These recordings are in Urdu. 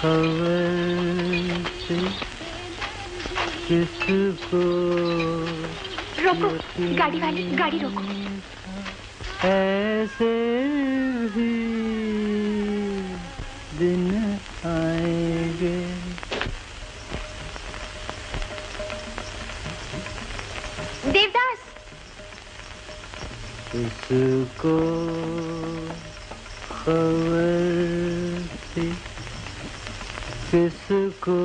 خبر سے کس کو روکو گاڑی والے گاڑی روکو۔ ایسے بھی دن آئیں گے۔ دیوداس! کس کو خبر کس کو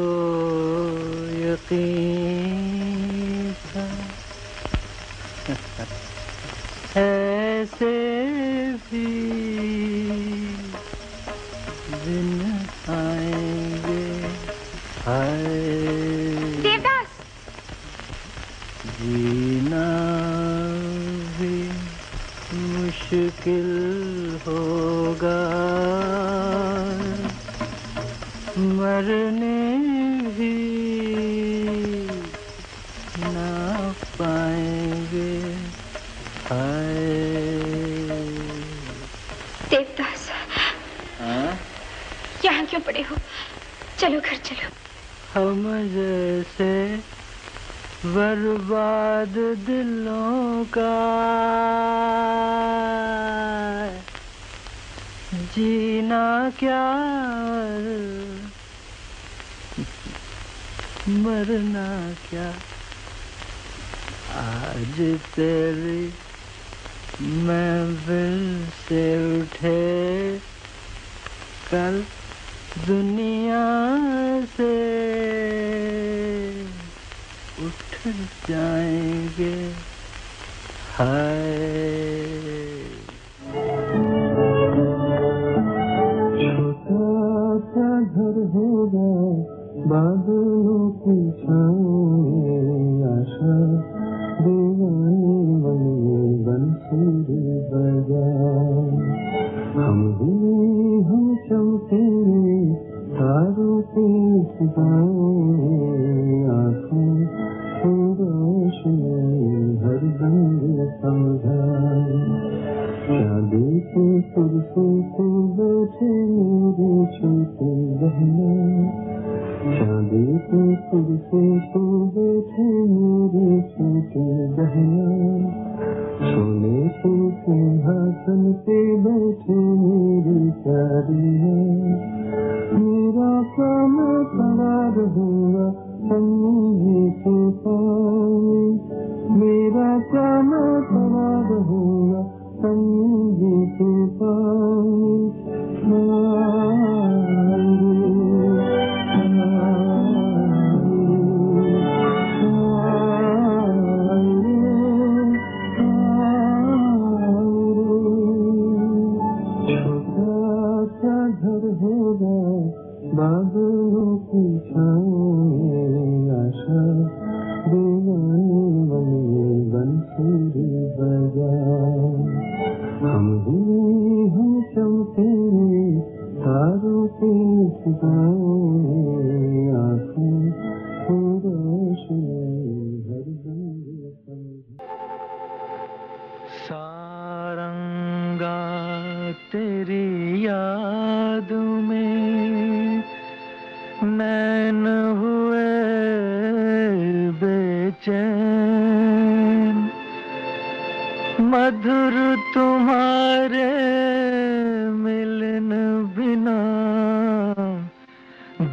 یقین تھا ایسے بھی دن آئیں گے ہائے دیوداس جینا دیوداس۔ ہاں؟ یہاں کیوں پڑے ہو؟ چلو گھر چلو۔ ہم جیسے برباد دلوں کا جینا کیا مرنا کیا؟ آج تیری محفل سے اٹھے کل دنیا سے اٹھ جائیں گے۔ ہائے۔ چھوٹا سا گھر ہوگا بادلوں میرا کام کرا رہوں گا چھوٹا سا گھر ہوگا بادلوں کی چھاؤں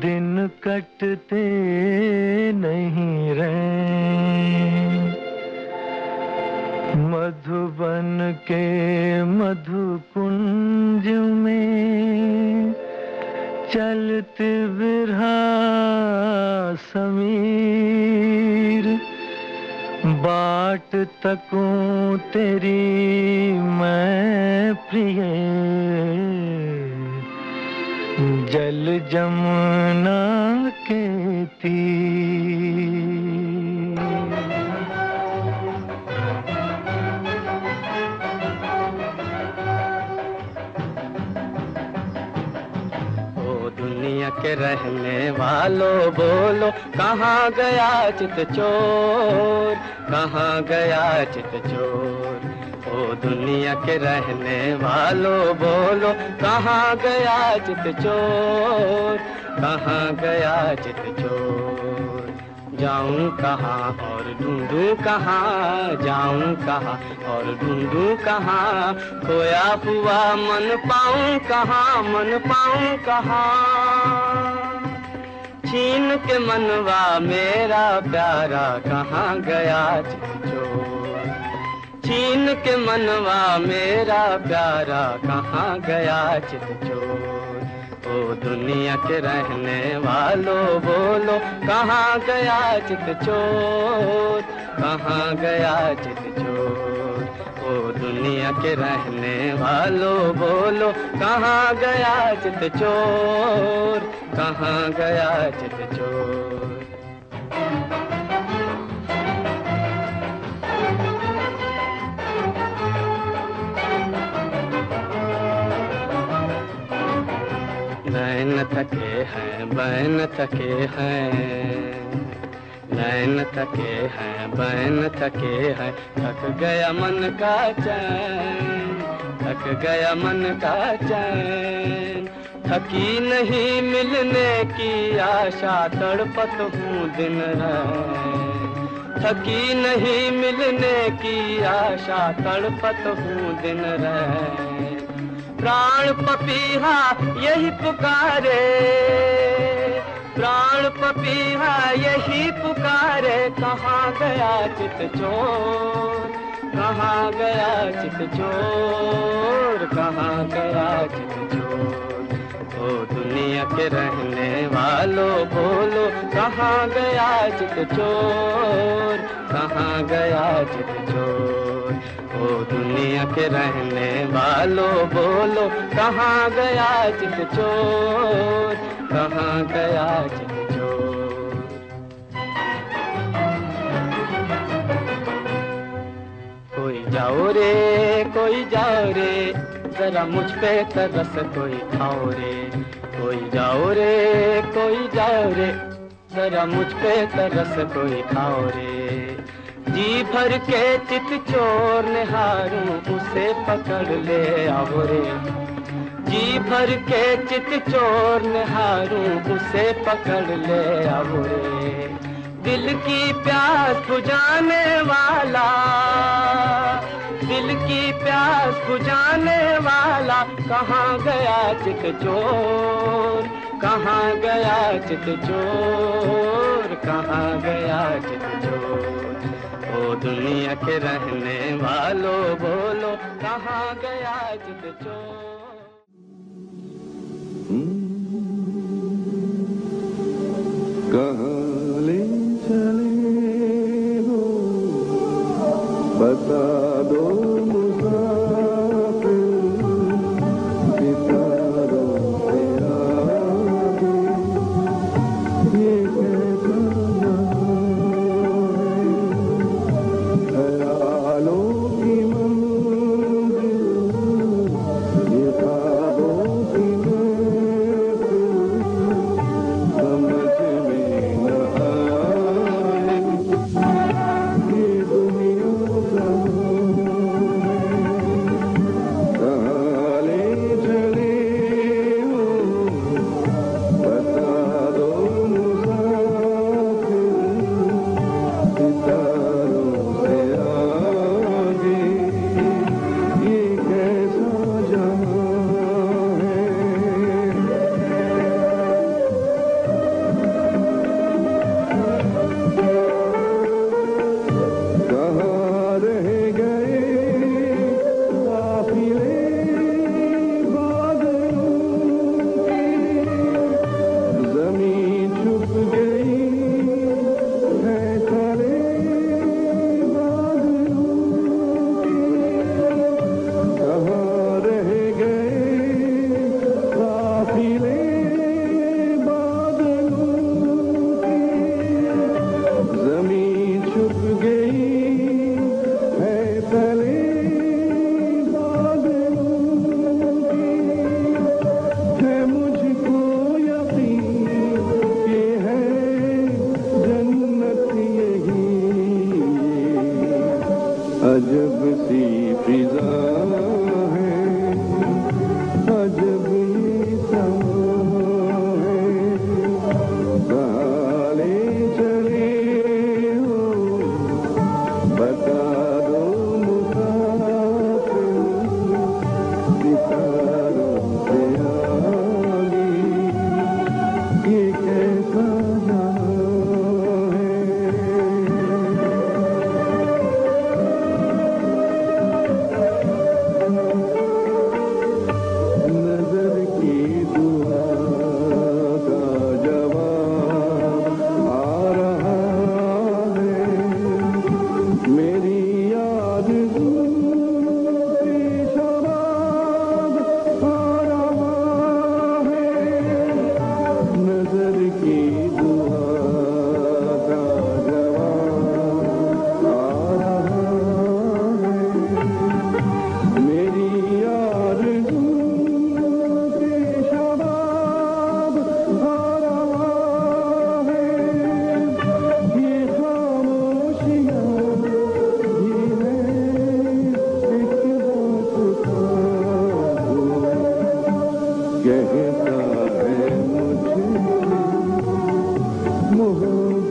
دن کٹتے نہیں رہے۔ مدھوبن کے مدھو کنج میں چلت برہا سمیر۔ باٹ تکوں تیری میں پریے۔ جل جمنا کے تیر دنیا کے رہنے والوں بولو، کہاں گیا چت چور؟ کہاں گیا چت چور؟ او دنیا کے رہنے والوں، بولو، کہاں گیا چت چور؟ کہاں گیا چت چور؟ جاؤں کہاں اور ڈھونڈوں کہاں؟ جاؤں کہاں اور ڈھونڈوں کہاں؟ کھویا ہوا من پاؤں، کہاں من پاؤں کہاں؟ چھین کے منوا میرا پیارا، کہاں گیا چور؟ چھین کے منوا میرا پیارا، کہاں گیا چور؟ او دنیا کے رہنے والوں بولو، کہاں گیا چت چور؟ کہاں گیا چت چور؟ او دنیا کے رہنے والوں بولو، کہاں گیا چت چور؟ کہاں گیا چت چور؟ تھکے ہیں بین تھکے ہیں۔ نین تھکے ہیں بین تھکے ہیں۔ تھک گیا من کا چین، تھک گیا من کا چین۔ تھکی نہیں ملنے کی آشا، تڑپت ہوں دن رات تھکی نہیں ملنے کی آشا، تڑپت ہوں دن رات پران پپیہا یہی پکارے پران پپیہا یہی پکارے کہاں گیا چت چور کہاں گیا چت چور کہاں گیا چت چور او دنیا کے رہنے والوں بولو کہاں گیا چت چور کہاں گیا چت چور او دنیا کے رہنے والوں بولو، کہاں گیا چت چور؟ کہاں گیا چت چور؟ کوئی جاؤ رے، کوئی جاؤ رے، ذرا مجھ پہ ترس، کوئی کھاؤ رے۔ کوئی جاؤ رے، کوئی جاؤ رے، ذرا مجھ پہ ترس، کوئی کھاؤ رے۔ جی بھر کے چت چور نہاروں اسے پکڑ لے آؤ رے جی بھر کے چت چور نہاروں اسے پکڑ لے آؤ رے دل کی پیاس بجانے والا، دل کی پیاس بجانے والا، کہاں گیا چت چور؟ کہاں گیا چت چور؟ کہاں گیا چت چور؟ دنیا کے رہنے والوں بولو کہاں گیا جد چو کہاں لے چلے ہو؟ بتا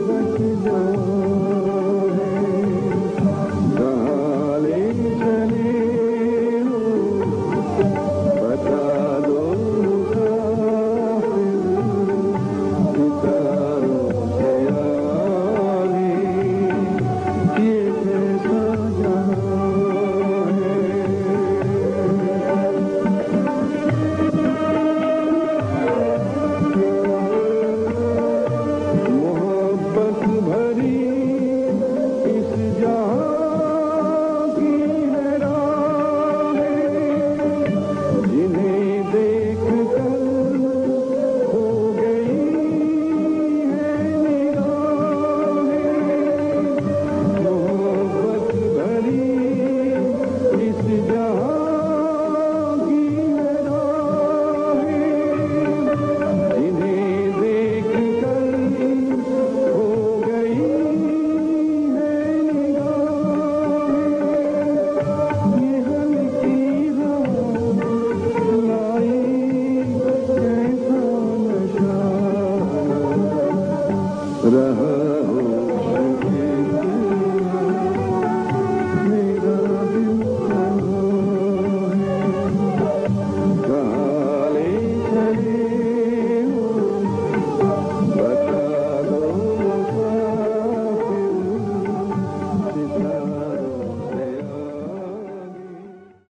Gratidão Rahul.